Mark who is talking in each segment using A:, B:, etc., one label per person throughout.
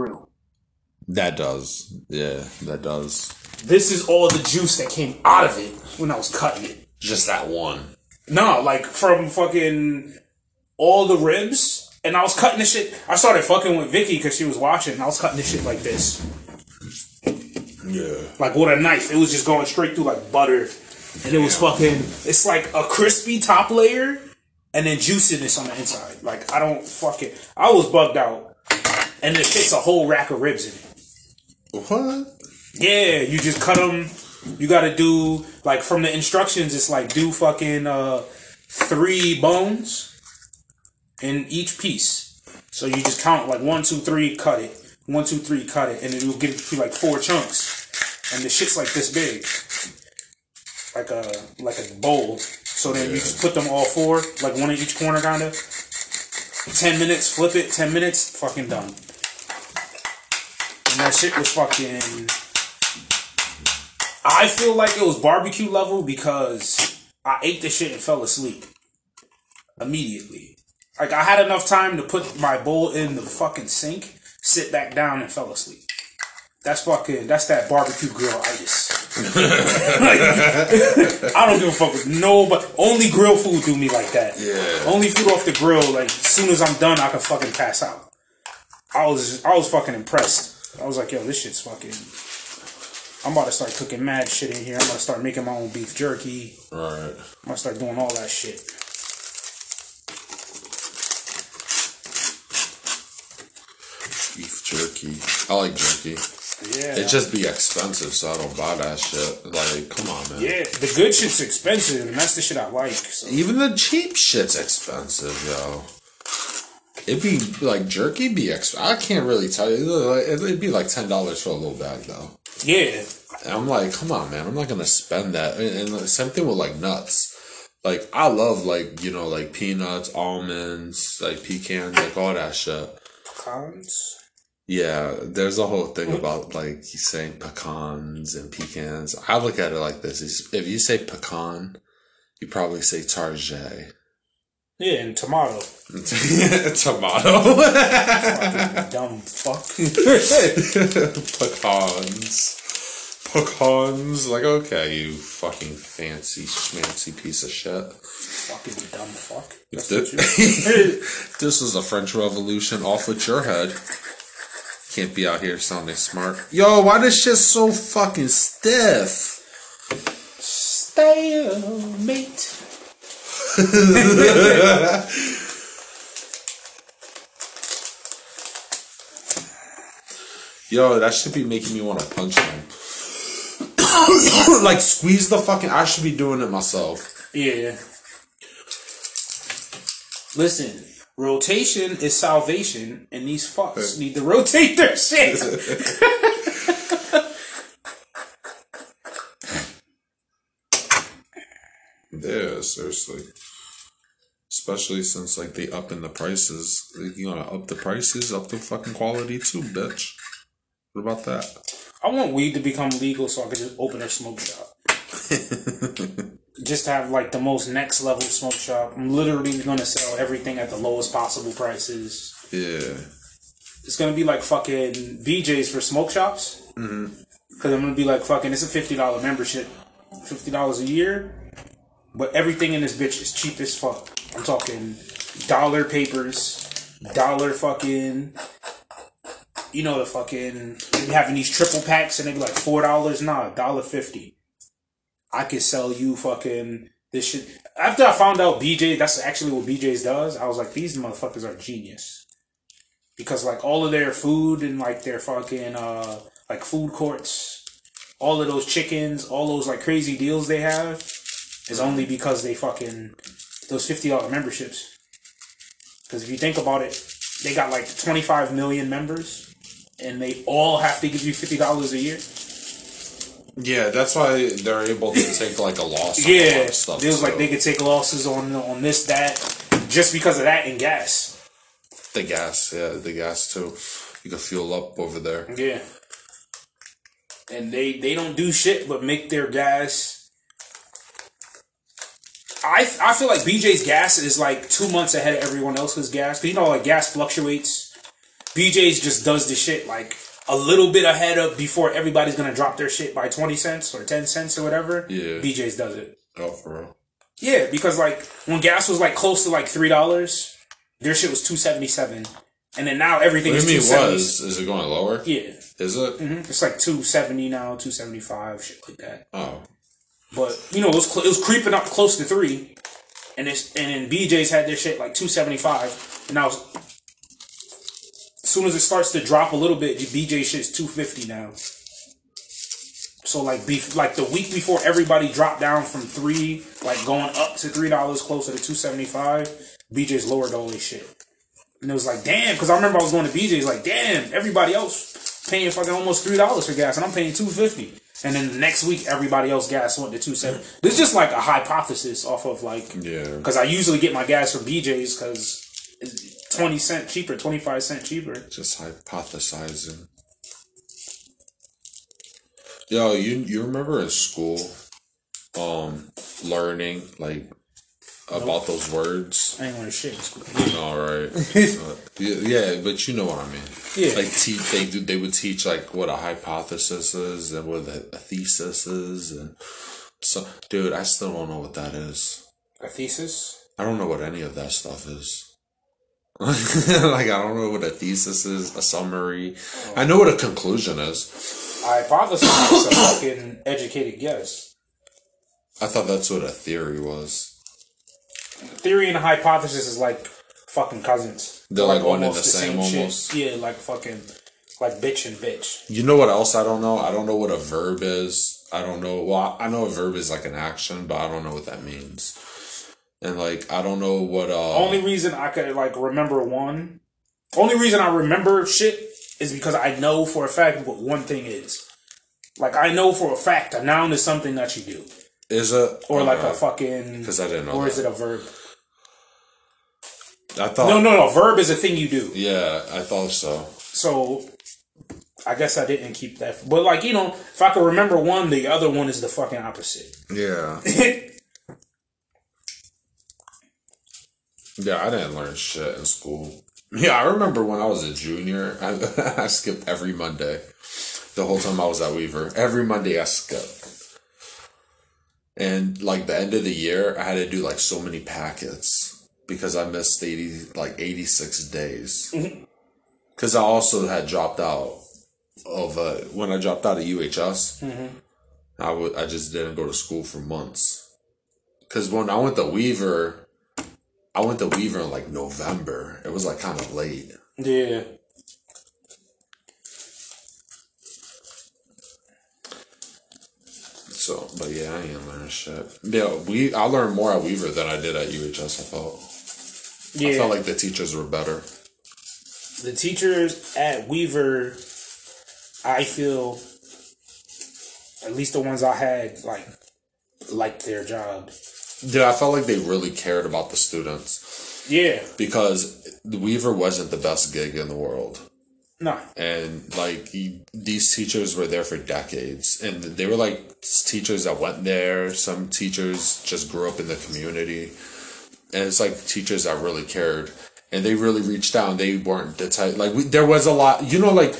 A: grill.
B: That does. Yeah, that does.
A: This is all the juice that came out of it when I was cutting it.
B: Just that one.
A: No, like from fucking all the ribs, and I was cutting this shit. I started fucking with Vicky because she was watching. And I was cutting this shit like this,
B: Yeah.
A: like with a knife. It was just going straight through like butter, and it was fucking. It's like a crispy top layer, and then juiciness on the inside. Like I don't fucking. I was bugged out, and it fits a whole rack of ribs in it.
B: What?
A: Yeah, you just cut them. You got to do like from the instructions. It's like do fucking uh three bones in each piece. So you just count like one, two, three, cut it. One, two, three, cut it, and it will give you like four chunks. And the shit's like this big, like a like a bowl. So then you just put them all four, like one in each corner, kinda. Ten minutes, flip it. Ten minutes, fucking done. And that shit was fucking. I feel like it was barbecue level because I ate the shit and fell asleep immediately. Like I had enough time to put my bowl in the fucking sink, sit back down, and fell asleep. That's fucking. That's that barbecue grill itis. Like, I don't give a fuck with no, but only grill food do me like that.
B: Yeah.
A: Only food off the grill. Like as soon as I'm done, I can fucking pass out. I was I was fucking impressed. I was like, yo, this shit's fucking. I'm about to start cooking mad shit in here. I'm gonna start making my own beef jerky.
B: Right.
A: I'm gonna start doing all that shit.
B: Beef jerky. I like jerky.
A: Yeah.
B: It just be expensive, so I don't buy that shit. Like, come on, man.
A: yeah, the good shit's expensive, and that's the shit I like. So.
B: Even the cheap shit's expensive, yo. It'd be like jerky be exp. I can't really tell you. It'd be like ten dollars for a little bag though.
A: Yeah,
B: And I'm like, come on, man. I'm not gonna spend that. And, and same thing with like nuts. Like I love like you know like peanuts, almonds, like pecans, like all that shit.
A: pecans.
B: Yeah, there's a whole thing about like saying pecans and pecans. I look at it like this: if you say pecan, you probably say target.
A: Yeah, and tomato.
B: Tomato.
A: Dumb fuck.
B: Pecans. Pecans. Like, okay, you fucking fancy schmancy piece of shit.
A: Fucking dumb fuck.
B: If
A: That's
B: thi-
A: what you-
B: this is a French Revolution off with your head. Can't be out here sounding smart. Yo, why this shit so fucking stiff?
A: Stalemate.
B: Yo, that should be making me want to punch him. like, squeeze the fucking. I should be doing it myself.
A: Yeah. Listen, rotation is salvation, and these fucks need to rotate their shit.
B: Yeah, seriously. Especially since like they up in the prices. Like, you gotta up the prices, up the fucking quality too, bitch. What about that?
A: I want weed to become legal so I can just open a smoke shop. just to have like the most next level smoke shop. I'm literally gonna sell everything at the lowest possible prices.
B: Yeah.
A: It's gonna be like fucking BJ's for smoke shops. Mm-hmm. Cause I'm gonna be like fucking. It's a fifty dollar membership, fifty dollars a year. But everything in this bitch is cheap as fuck. I'm talking dollar papers, dollar fucking. You know the fucking having these triple packs and they be like four dollars. Nah, dollar fifty. I could sell you fucking this shit. After I found out BJ, that's actually what BJ's does. I was like, these motherfuckers are genius because like all of their food and like their fucking uh like food courts, all of those chickens, all those like crazy deals they have is only because they fucking those fifty dollar memberships. Because if you think about it, they got like twenty five million members, and they all have to give you fifty dollars a year.
B: Yeah, that's why they're able to take like a loss. a
A: Yeah,
B: of stuff.
A: feels like
B: so
A: they could take losses on on this that just because of that and gas.
B: the gas, yeah, the gas too. You can fuel up over there.
A: Yeah. And they they don't do shit but make their gas. I I feel like BJ's gas is like two months ahead of everyone else's gas. 'Cause you know, like gas fluctuates. BJ's just does the shit like a little bit ahead of before everybody's gonna drop their shit by twenty cents or ten cents or whatever.
B: Yeah.
A: BJ's does it.
B: Oh, for real.
A: Yeah, because like when gas was like close to like three dollars, their shit was two seventy seven, and then now everything
B: What
A: is
B: mean was? Is it going lower?
A: Yeah,
B: Is it?
A: Mhm. it's like two seventy now, two seventy five, shit like that.
B: Oh.
A: But you know, it was cl- it was creeping up close to three, and it's and then BJ's had their shit like two seventy five, and I was as soon as it starts to drop a little bit, BJ shit's two fifty now. So like beef like the week before everybody dropped down from three, like going up to three dollars closer to two seventy five, BJ's lowered all this shit. And it was like, damn, because I remember I was going to BJ's like, damn, everybody else paying fucking almost three dollars for gas, and I'm paying two fifty. And then the next week, everybody else gas went to two. This is just like a hypothesis off of like,
B: Yeah.
A: because I usually get my gas from BJ's because it's twenty cent cheaper, twenty five cent cheaper.
B: Just hypothesizing. Yo, you you remember in school, um, learning like about those words?
A: I ain't want to shit in school.
B: All right. Uh, yeah, but you know what I mean.
A: Yeah.
B: Like te- they do, they would teach like what a hypothesis is and what a, a thesis is, and so, dude, I still don't know what that is.
A: A thesis.
B: I don't know what any of that stuff is. like I don't know what a thesis is, a summary. I know what a conclusion is.
A: A hypothesis is a fucking educated guess.
B: I thought that's what a theory was.
A: Theory and hypothesis is like fucking cousins.
B: They're like one and the same
A: shit.
B: almost.
A: Yeah, like fucking like bitch and bitch.
B: You know what else I don't know? I don't know what a verb is. I don't know. Well, I know a verb is like an action, but I don't know what that means. And like I don't know what uh
A: Only reason I could like remember one. Only reason I remember shit is because I know for a fact what one thing is. Like I know for a fact a noun is something that you do,
B: is it
A: or oh, like a fucking?
B: Because I didn't know
A: Or is it a verb?
B: I thought
A: No, no, no. Verb is a thing you do.
B: Yeah, I thought so.
A: So I guess I didn't keep that. But like you know, if I could remember one, the other one is the fucking opposite.
B: Yeah. Yeah, I didn't learn shit in school. Yeah, I remember when I was a junior, I, I skipped every Monday. The whole time I was at Weaver. Every Monday I skipped. And like the end of the year, I had to do like so many packets because I missed 80, like 86 days. Because I also had dropped out of, uh, when I dropped out of UHS, I would I just didn't go to school for months. Because when I went to Weaver, I went to Weaver in like November. It was like kind of late.
A: yeah.
B: So, but yeah, I ain't learning shit. Yeah, we I learned more at Weaver than I did at UHS. I felt.
A: Yeah.
B: I felt like the teachers were better.
A: the teachers at Weaver, I feel, at least the ones I had, like, liked their job.
B: Yeah, I felt like they really cared about the students
A: Yeah.
B: because Weaver wasn't the best gig in the world.
A: Nah.
B: and like he, these teachers were there for decades. And they were like teachers that went there. Some teachers just grew up in the community. And it's like teachers that really cared. And they really reached out. And they weren't the type like we, there was a lot you know like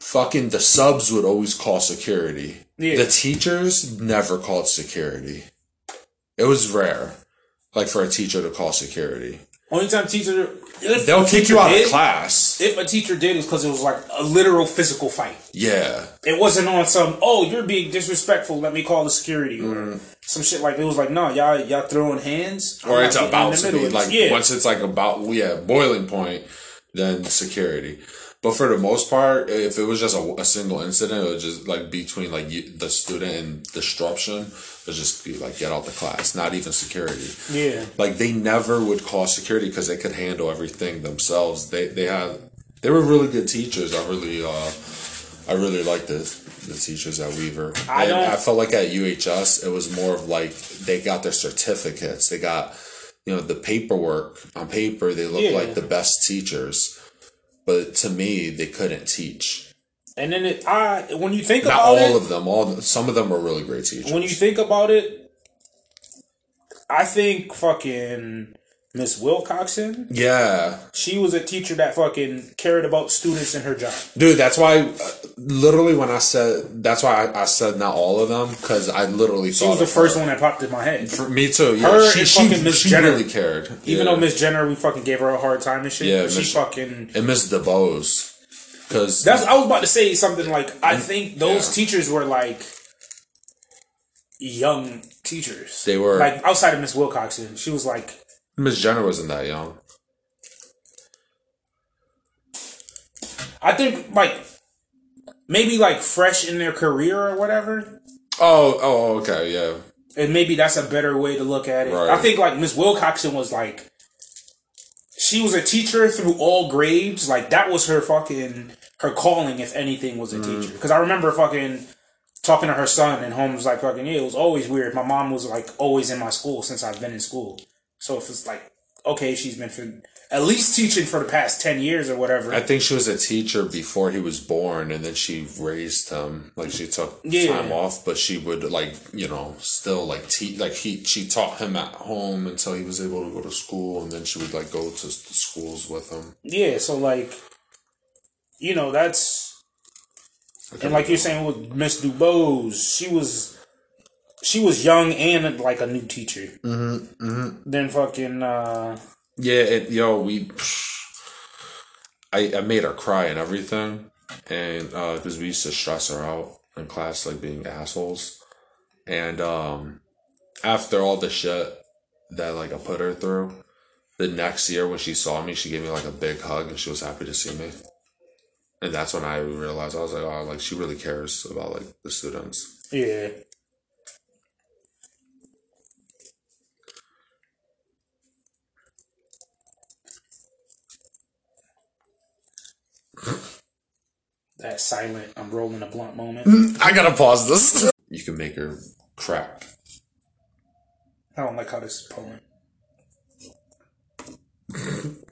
B: fucking the subs would always call security.
A: Yeah.
B: the teachers never called security. It was rare like for a teacher to call security
A: Only time teacher.
B: They'll kick you out
A: did,
B: of class
A: If a teacher did, it's because it was like a literal physical fight.
B: yeah
A: It wasn't on some, oh, you're being disrespectful, let me call the security. Or mm-hmm. some shit like It was like, no, y'all y'all throwing hands. I'm
B: or it's about to be like
A: yeah.
B: once it's like about yeah boiling point then security but for the most part if it was just a, a single incident it would just like between like you, the student and disruption it would just be like get out the class not even security.
A: Yeah.
B: like they never would call security because they could handle everything themselves. They they had they were really good teachers. I really uh i really liked the the teachers at weaver.
A: I
B: And
A: don't-
B: i felt like at uhs it was more of like they got their certificates. They got you know the paperwork. On paper they looked
A: Yeah.
B: like the best teachers but to me they couldn't teach.
A: And then it, I when you think
B: not
A: about
B: all
A: it,
B: of them. All some of them were really great teachers
A: when you think about it, I think fucking Miss Wilcoxon.
B: Yeah,
A: She was a teacher that fucking cared about students in her job.
B: dude. That's why, uh, literally, when I said that's why I, I said not all of them because I literally
A: She was the first one that popped in my head.
B: For me too. Yeah,
A: Her
B: she,
A: and
B: she,
A: fucking Miss Jenner.
B: really cared.
A: Even
B: yeah.
A: though Miss Jenner, we fucking gave her a hard time and shit.
B: Yeah,
A: she
B: Miss-
A: fucking.
B: and Miss DeBose, because
A: That's. I was about to say something like I think those
B: Yeah.
A: teachers were like young teachers.
B: They were-
A: like outside of Miss Wilcoxon. She was like
B: Miss Jenner wasn't that young.
A: I think like maybe like fresh in their career or whatever.
B: Oh, oh, okay, yeah.
A: And maybe that's a better way to look at it.
B: Right.
A: I think like Miss Wilcoxon was like she was a teacher through all grades. Like that was her fucking her calling if anything was a
B: Mm-hmm.
A: teacher. Cuz I remember fucking talking to her son and home was like fucking yeah, it was always weird. My mom was like always in my school since I've been in school. So if it's like okay, she's been for at least teaching for the past 10 years or whatever.
B: I think she was a teacher before he was born, and then she raised him. Like she took
A: Yeah.
B: time off, but she would like you know still like teach. Like he, she taught him at home until he was able to go to school, and then she would like go to schools with him.
A: Yeah, so like, you know, that's and like you're saying with Miss Dubose, she was she was young and like a new teacher. Mm-hmm, Then fucking uh,
B: Yeah, it, yo, we. I, I made her cry and everything, and because we used to stress her out in class, like being assholes, and um, after all the shit that like I put her through, the next year when she saw me, she gave me like a big hug and she was happy to see me, and that's when I realized I was like, oh, like she really cares about like the students.
A: yeah. That silent, I'm rolling a blunt moment.
B: I gotta pause this. You can make her crack.
A: I don't like how this is pulling.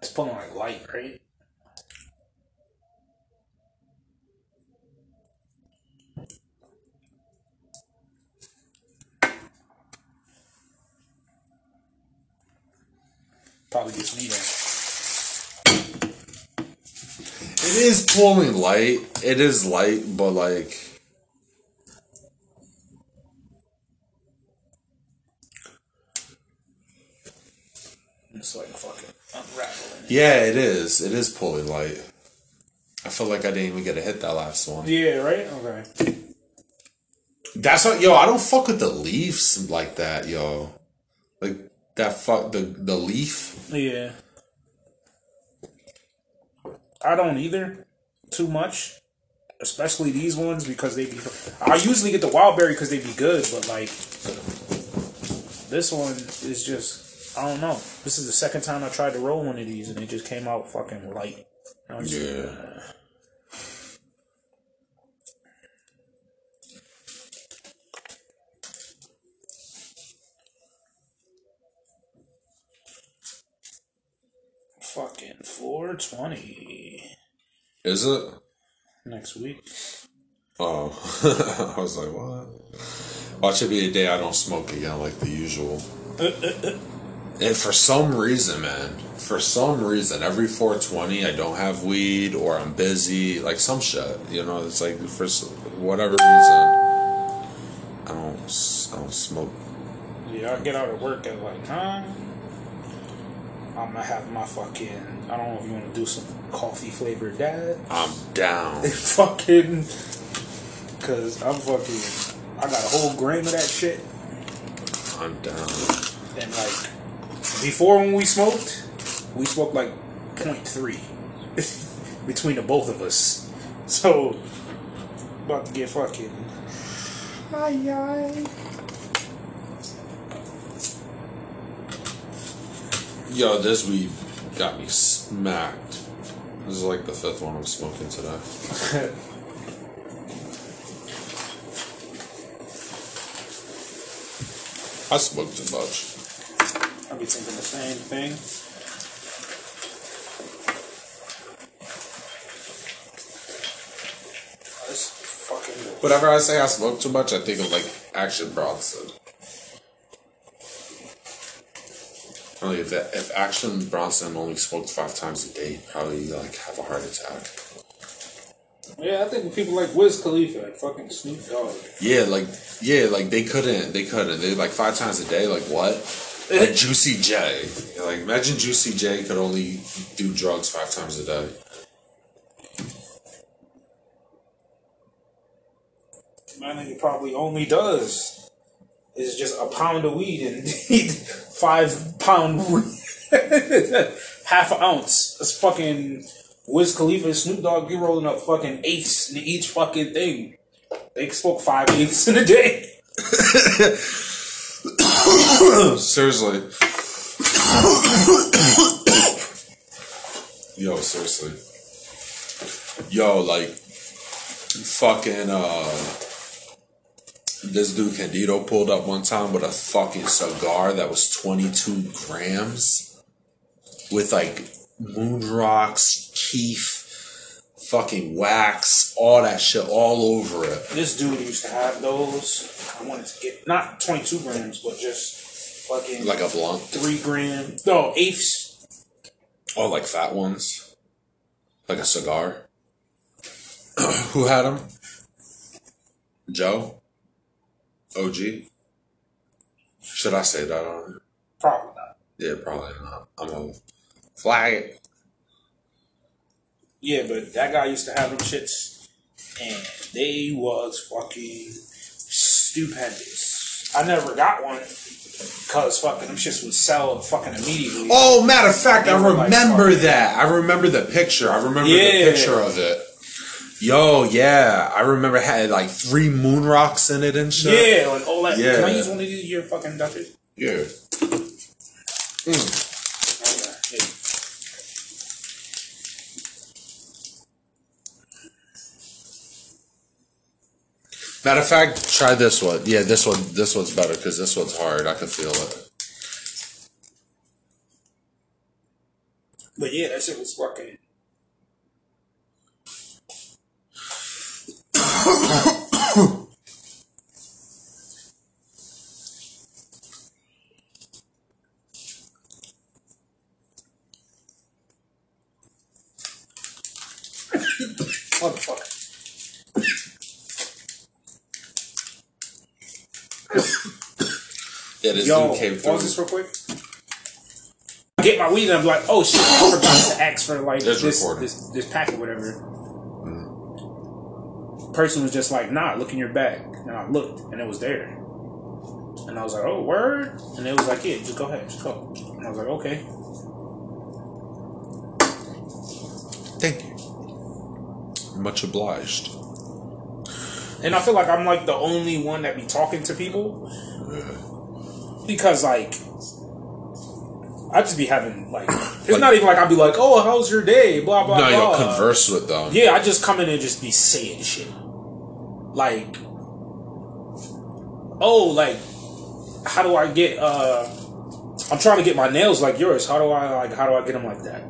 A: it's pulling like light, right? Probably just me then.
B: It is pulling light. It is light, but like
A: It's like fucking unraveling.
B: yeah, it is. It is pulling light. I feel like I didn't even get a hit that last one.
A: Yeah, right? Okay.
B: That's what yo. I don't fuck with the leaves like that, yo. Like that fuck the the leaf.
A: Yeah. I don't either too much. Especially these ones because they be. I usually get the wild berry because they be good, but like this one is just. I don't know. This is the second time I tried to roll one of these and it just came out fucking light. Was-
B: Yeah.
A: 420
B: Is it?
A: next week.
B: Oh, I was like, what? Watch it be a day I don't smoke again, like the usual. Uh, uh, uh. and for some reason, man, for some reason, every 420, I don't have weed or I'm busy, like some shit. You know, it's like for whatever reason, I don't, I don't smoke.
A: Yeah, I get out of work at like nine. I'm gonna have my fucking. I don't know if you want to do some coffee flavored dad.
B: I'm down.
A: fucking. Cause I'm fucking. I got a whole grain of that shit.
B: I'm down.
A: And like, before when we smoked, we smoked like 0.3 between the both of us. So, about to get fucking. Ay, ay.
B: Yo, this weed got me smacked. This is like the fifth one I'm smoking today. I smoked too much.
A: I'll be thinking the same thing.
B: Whenever I say I smoke too much, I think of like Action Bronson. Only if that, if Action Bronson only smoked five times a day, he'd probably like have a heart attack.
A: Yeah, I think people like Wiz Khalifa and fucking Snoop Dogg.
B: Yeah, like yeah, like they couldn't, they couldn't. They like five times a day. Like what? Eh. Like Juicy J. Like imagine Juicy J could only do drugs five times a day.
A: Man, he probably only does is just a pound of weed and five pound half ounce. That's fucking Wiz Khalifa and Snoop Dogg be rolling up fucking eighths in each fucking thing. They smoke five eighths in a day.
B: seriously. Yo, seriously. Yo, like fucking uh this dude Candido pulled up one time with a fucking cigar that was 22 grams with like moon rocks, keef, fucking wax, all that shit all over it.
A: This dude used to have those. I wanted to get not twenty two grams, but just fucking
B: Like a blunt.
A: three grams. No eighths.
B: Oh, like fat ones? Like a cigar? Who had them? Joe? OG? Should I say that on it?
A: Probably not.
B: Yeah, probably not. I'm gonna flag it.
A: Yeah, but that guy used to have them shits, and they was fucking stupendous. I never got one because fucking them shits would sell fucking immediately.
B: Oh, matter of fact, I
A: They were like
B: remember
A: fucking-
B: that. I remember the picture. I remember
A: Yeah.
B: the picture of it. Yo, yeah. I remember it had like three moon rocks in it and shit.
A: Yeah, like oh, like
B: Yeah.
A: can I use one of these your fucking Dutchess?
B: Yeah.
A: Yeah.
B: Matter of fact, try this one. Yeah, this one. This one's better because this one's hard. I can feel it.
A: But yeah, that shit was fucking.
B: Yeah, this
A: Yo,
B: came through.
A: pause this real quick. I get my weed and I'm like, oh shit, I forgot to ask for like this, this this pack or whatever. Person was just like, nah, look in your bag. And I looked and it was there. And I was like, oh, word? And it was like, yeah, just go ahead, just go. And I was like, okay.
B: Thank you. Much obliged.
A: And I feel like I'm like the only one that be talking to people. Because like I just be having like it's
B: Like-
A: not even like I'd be like, oh, how's your day? Blah blah blah.
B: No,
A: blah.
B: you'll converse with them.
A: Yeah, I just come in and just be saying shit. Like, oh, like, how do I get? uh I'm trying to get my nails like yours. How do I like? How do I get them like that?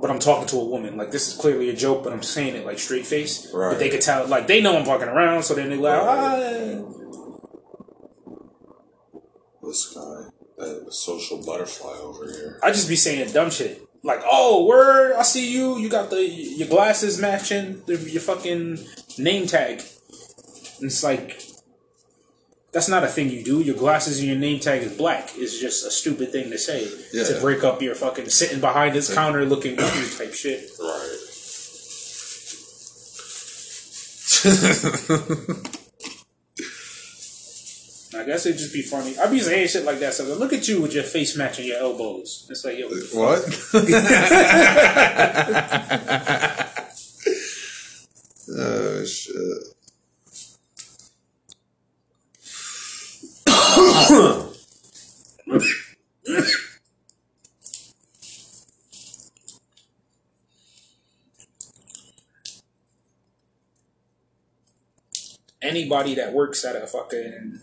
A: But I'm talking to a woman. Like this is clearly a joke, but I'm saying it like straight face.
B: Right.
A: But they could tell, like they know I'm fucking around, so then they like,
B: Right. This guy, that social butterfly over here.
A: I just be saying dumb shit. Like, oh, word, I see you. You got the your glasses matching the, your fucking name tag. And it's like, that's not a thing you do. Your glasses and your name tag is black. It's just a stupid thing to say to break up your fucking sitting behind this counter looking goofy type shit.
B: Right.
A: I guess it'd just be funny. I'd be saying shit like that. So look at you with your face matching your elbows. It's like, yo,
B: what? shit.
A: anybody that works at a fucking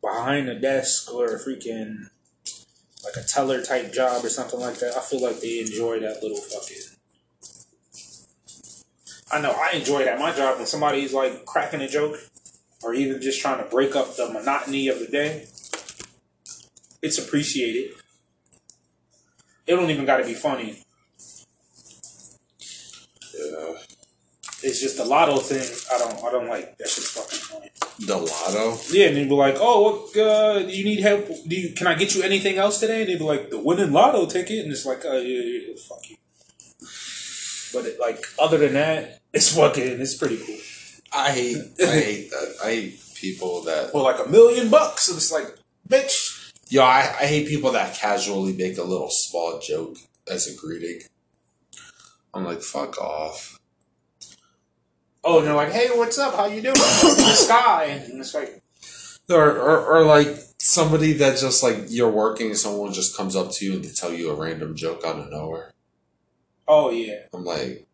A: behind a desk or a freaking like a teller type job or something like that, I feel like they enjoy that little fucking. I know I enjoy that. My job when somebody's like cracking a joke, or even just trying to break up the monotony of the day, it's appreciated. It don't even got to be funny.
B: Yeah.
A: It's just the lotto thing. I don't. I don't like that. Shit's fucking annoying.
B: The lotto.
A: Yeah, and they'd be like, "Oh, what? Uh, do you need help? Do you? Can I get you anything else today?" And they'd be like, "The winning lotto ticket," and it's like, "Oh, yeah, yeah, yeah, fuck you." But it, like, other than that, it's fucking. It's pretty cool.
B: I hate. I hate that. I hate people that.
A: Well, like a million bucks, and it's like, bitch.
B: Yo, I, I hate people that casually make a little small joke as a greeting. I'm like, fuck off.
A: Oh, and they're like, "Hey, what's up? How you doing?" Sky, and it's like,
B: Or, or, or like somebody that just like you're working and someone just comes up to you and they tell you a random joke out of nowhere.
A: "Oh yeah."
B: I'm like,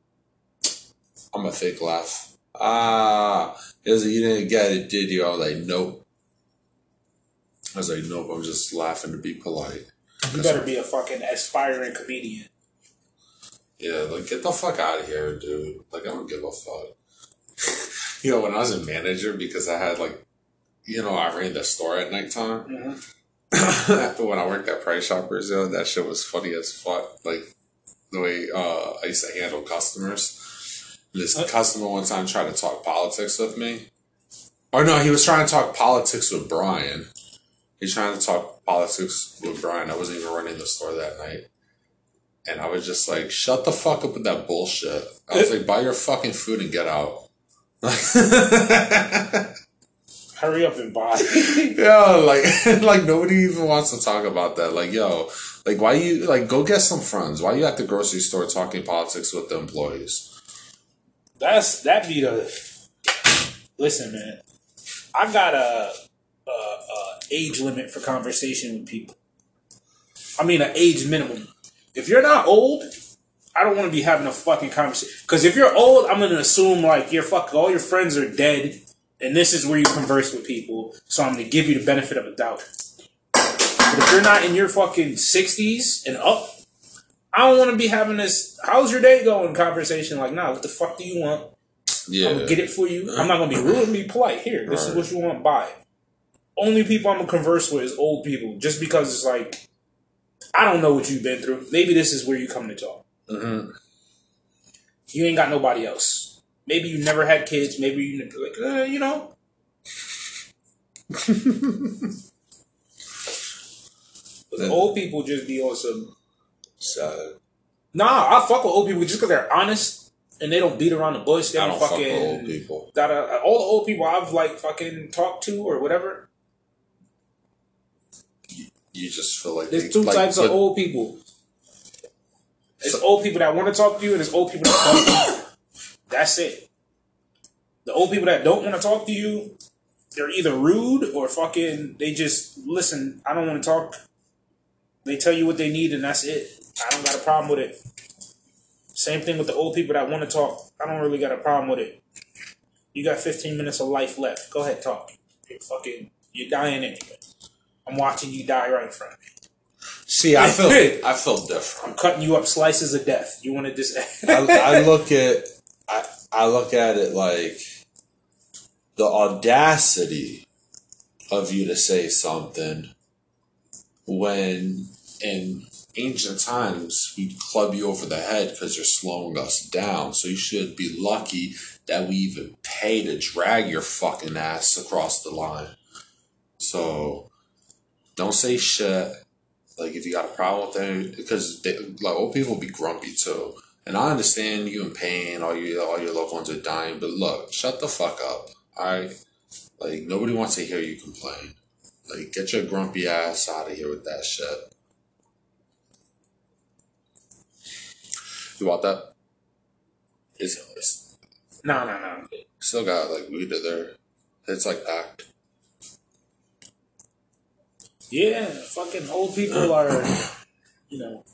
B: I'm a fake laugh. Ah, he was you didn't get it, did you? I was like, nope. I was like, nope. I'm just laughing to be polite.
A: You better be a fucking aspiring comedian.
B: Yeah, like get the fuck out of here, dude. Like I don't give a fuck. you know, when I was a manager, because I had like, you know, I ran the store at nighttime.
A: Mhm.
B: when I worked at Price Shoppers, yo, that shit was funny as fuck. Like the way uh, I used to handle customers. This
A: What?
B: customer one time tried to talk politics with me. Or no, he was trying to talk politics with Brian. He's trying to talk politics with Brian. I wasn't even running the store that night. And I was just like, shut the fuck up with that bullshit. I was like, buy your fucking food and get out.
A: Hurry up and buy.
B: yeah, like like nobody even wants to talk about that. Like, yo, like why you like go get some friends? Why you at the grocery store talking politics with the employees?
A: That's that be the. Listen, man. I got a, a, a age limit for conversation with people. I mean, an age minimum. If you're not old, I don't want to be having a fucking conversation. Because if you're old, I'm gonna assume like your fuck all your friends are dead, and this is where you converse with people. So I'm gonna give you the benefit of a doubt. But if you're not in your fucking sixties and up, I don't want to be having this "How's your day going?" conversation. Like, nah, what the fuck do you want?
B: Yeah,
A: I'm gonna get it for you. I'm not gonna be rude and be polite. Here, this is what you want. Buy. it. Only people I'm gonna converse with is old people, just because it's like I don't know what you've been through. Maybe this is where you come to talk.
B: Mhm.
A: You ain't got nobody else. Maybe you never had kids. Maybe you like uh, you know. But the
B: Yeah.
A: old people just be on some.
B: sad.
A: Nah, I fuck with old people just because they're honest and they don't beat around the bush. They
B: I
A: don't,
B: don't fuck
A: fucking.
B: with old people.
A: that uh, all the old people I've like fucking talked to or whatever.
B: You just feel like
A: There's
B: they-
A: two
B: like,
A: types of old people. It's old people that want to talk to you, and it's old people that don't. That's it. The old people that don't want to talk to you, they're either rude or fucking. They just listen. I don't want to talk. They tell you what they need, and that's it. I don't got a problem with it. Same thing with the old people that want to talk. I don't really got a problem with it. You got 15 minutes of life left. Go ahead, talk. You're fucking. You're dying anyway. I'm watching you die right in front of me.
B: See, I feel I feel different.
A: I'm cutting you up slices of death. You want to just?
B: I, I look at I, I look at it like the audacity of you to say something when in ancient times we'd club you over the head because you're slowing us down. So you should be lucky that we even pay to drag your fucking ass across the line. So don't say shit. Like if you got a problem with it, because like old people be grumpy too. And I understand you in pain, all your all your loved ones are dying, but look, shut the fuck up. Alright? Like nobody wants to hear you complain. Like get your grumpy ass out of here with that shit. You want that? It's, it's
A: no, no, no.
B: still got like weed in there. It's like packed.
A: Yeah, fucking old people are, you know.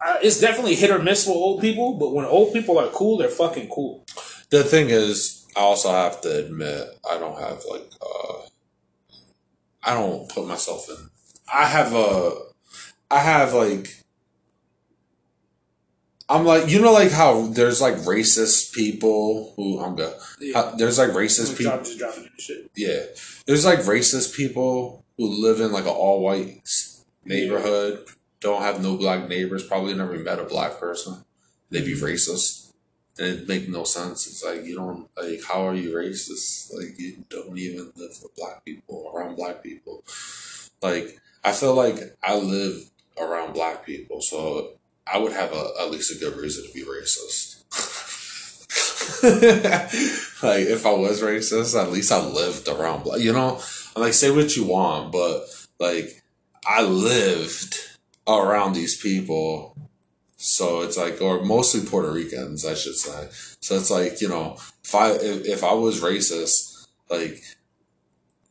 A: Uh, it's definitely hit or miss with old people, but when old people are cool, they're fucking cool.
B: The thing is, I also have to admit, I don't have like, uh, I don't put myself in. I have a, I have like, I'm like, you know, like how there's like racist people who I'm good.
A: Yeah.
B: How, there's like racist people.
A: Drop, just dropping that shit.
B: Yeah, there's like racist people who live in like an all white neighborhood, don't have no black neighbors, probably never met a black person. They'd be racist. And it make no sense. It's like you don't like how are you racist? Like you don't even live with black people around black people. Like I feel like I live around black people, so I would have a, at least a good reason to be racist. like if I was racist, at least I lived around black. You know, I'm like say what you want, but like I lived around these people, so it's like, or mostly Puerto Ricans, I should say. So it's like you know, if I if, if I was racist, like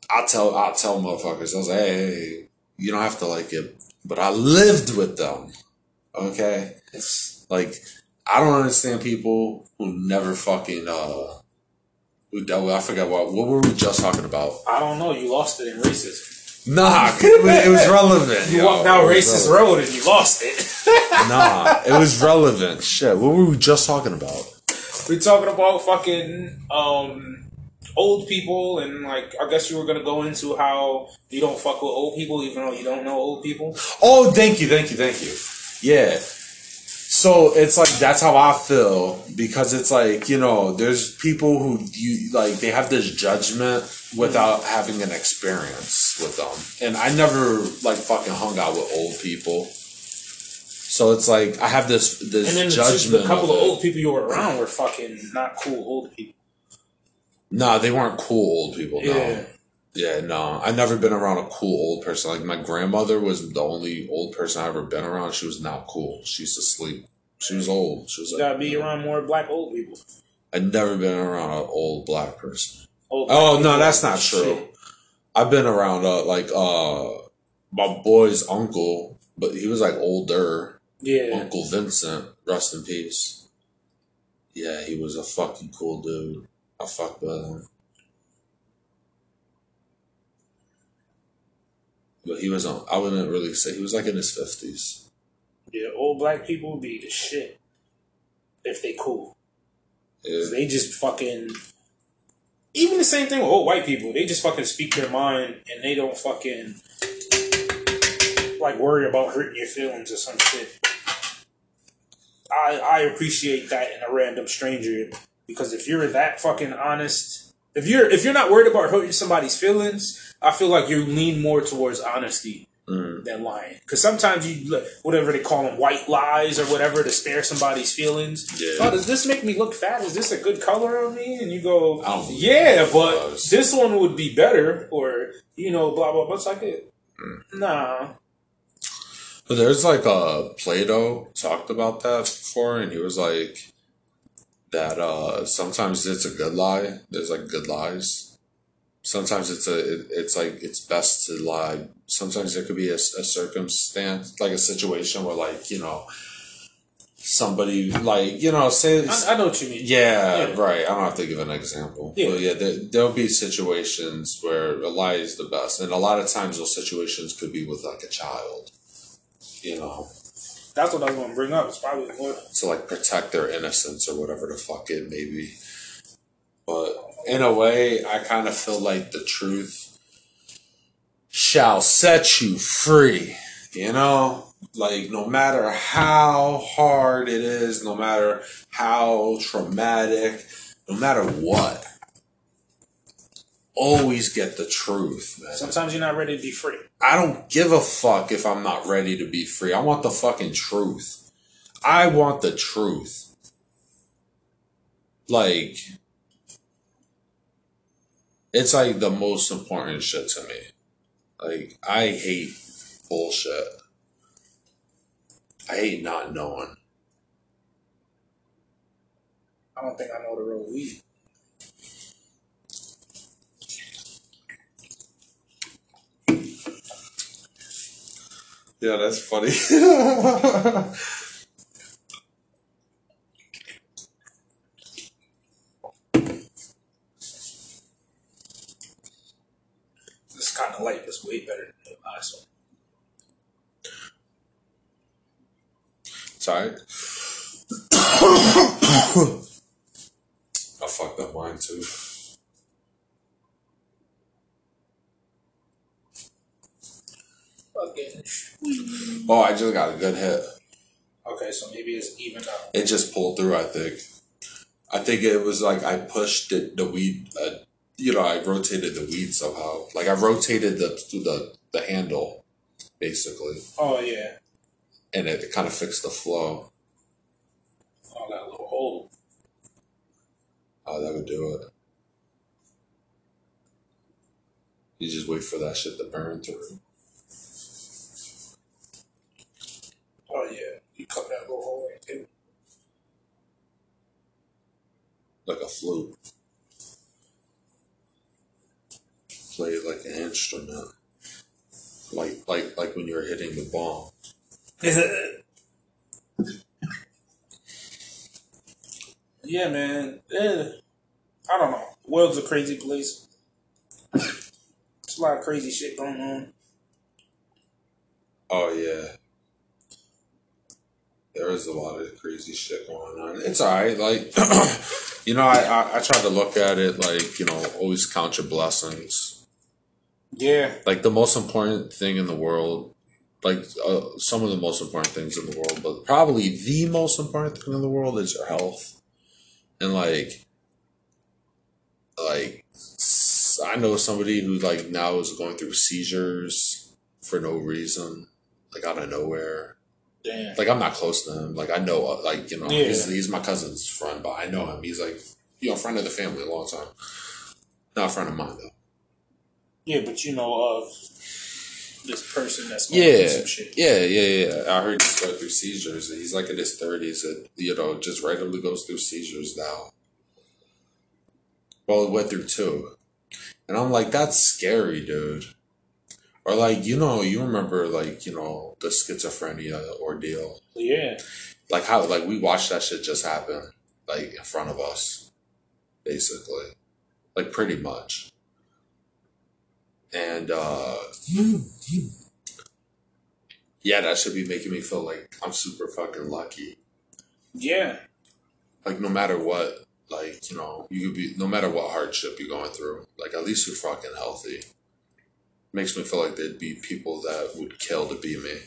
B: I tell I tell motherfuckers, I was like, hey, you don't have to like it, but I lived with them. Okay, it's like I don't understand people who never fucking uh who dealt with. I forgot what what were we just talking about.
A: I don't know. You lost it in racism.
B: Nah, it was, it was relevant.
A: You
B: yo.
A: walked down racist road and you lost it.
B: Nah, it was relevant. Shit, what were we just talking about?
A: We're talking about fucking um old people and like I guess you were gonna go into how you don't fuck with old people even though you don't know old people.
B: Oh, thank you, thank you, thank you. Yeah. So it's like that's how I feel because it's like you know there's people who you like they have this judgment without mm-hmm. having an experience with them, and I never like fucking hung out with old people. So it's like I have this this
A: And then the,
B: judgment.
A: the couple of
B: it.
A: old people you were around were fucking not cool old people.
B: Nah, they weren't cool old people. No.
A: Yeah.
B: Yeah, no. I've never been around a cool old person. Like my grandmother was the only old person I ever been around. She was not cool. She used to sleep. She was old. She was
A: You
B: like
A: gotta be around more black old people.
B: I've never been around an old black person.
A: Old
B: Oh
A: black
B: no, that's not
A: shit.
B: true. I've been around uh like uh my boy's uncle, but he was like older.
A: Yeah.
B: Uncle Vincent, rest in peace. Yeah, he was a fucking cool dude. I fucked with him. But he was on I wouldn't really say he was like in his fifties.
A: Yeah, old black people be the shit. If they cool.
B: Yeah.
A: They just fucking even the same thing with old white people. They just fucking speak their mind and they don't fucking like worry about hurting your feelings or some shit. I I appreciate that in a random stranger because if you're that fucking honest, if you're if you're not worried about hurting somebody's feelings, I feel like you lean more towards honesty
B: Mm.
A: than lying. Because sometimes you whatever they call them white lies or whatever to spare somebody's feelings.
B: Yeah.
A: Oh, does this make me look fat? Is this a good color on me? And you go,
B: I don't believe
A: yeah, but this one would be better, or you know, blah blah blah. It's like it.
B: Mm.
A: Nah,
B: But there's like a Plato talked about that before, and he was like that. Uh, sometimes it's a good lie. There's like good lies. Sometimes it's a. It, it's like it's best to lie. Sometimes there could be a, a circumstance, like a situation where, like you know, somebody like you know, say
A: I, I know what you mean.
B: yeah,
A: Yeah.
B: right. I don't have to give an example.
A: Yeah.
B: But yeah, there, there'll be situations where a lie is the best. And a lot of times those situations could be with like a child. You know,
A: That's what I was going to bring up. It's probably
B: to like protect their innocence or whatever the fuck it may be. But in a way, I kind of feel like the truth shall set you free. You know? Like, no matter how hard it is, no matter how traumatic, no matter what, always get the truth, man.
A: Sometimes you're not ready to be free.
B: I don't give a fuck if I'm not ready to be free. I want the fucking truth. I want the truth. Like, it's like the most important shit to me. Like, I hate bullshit. I hate not knowing.
A: I don't think I know the real weed.
B: Yeah, that's funny.
A: This kind of light is way better than the last one.
B: Sorry. I fucked up mine too.
A: Fucking.
B: Oh, I just got a good hit.
A: Okay, so maybe it's even up.
B: It just pulled through. I think. I think it was like I pushed it, the weed. Uh, you know, I rotated the weed somehow. Like I rotated the the the handle, basically,
A: Oh yeah.
B: and it kind of fixed the flow.
A: Oh, that little hole.
B: Oh, that would do it. You just wait for that shit to burn through.
A: Oh yeah. You cut that little hole right there.
B: like a flute. Play like an instrument. Like like like when you're hitting the ball.
A: yeah, man. Eh, I don't know. World's a crazy place. There's a lot of crazy shit going on.
B: Oh yeah. There is a lot of crazy shit going on. It's alright, like you know, I, I I try to look at it like, you know, always count your blessings.
A: Yeah.
B: Like the most important thing in the world, like uh, some of the most important things in the world, but probably the most important thing in the world is your health. And like, like I know somebody who like now is going through seizures for no reason, like out of nowhere.
A: Damn.
B: Like I'm not close to him. Like I know, uh, like you know,
A: Yeah.
B: he's he's my cousin's friend, but I know him. He's like you know, friend of the family a long time. Not a friend of mine though.
A: Yeah, but you know of this person that's going through
B: Yeah,
A: some shit.
B: yeah, yeah, yeah. I heard he's going through seizures. He's like in his thirties, and you know, just randomly goes through seizures now. Well, he went through two, and I'm like, that's scary, dude. Or like, you know, you remember like you know the schizophrenia ordeal,
A: Yeah.
B: like how like we watched that shit just happen, like in front of us, basically, like pretty much. And uh yeah, that should be making me feel like I'm super fucking lucky.
A: Yeah.
B: Like no matter what, like, you know, you could be no matter what hardship you're going through, like at least you're fucking healthy. Makes me feel like there'd be people that would kill to be me.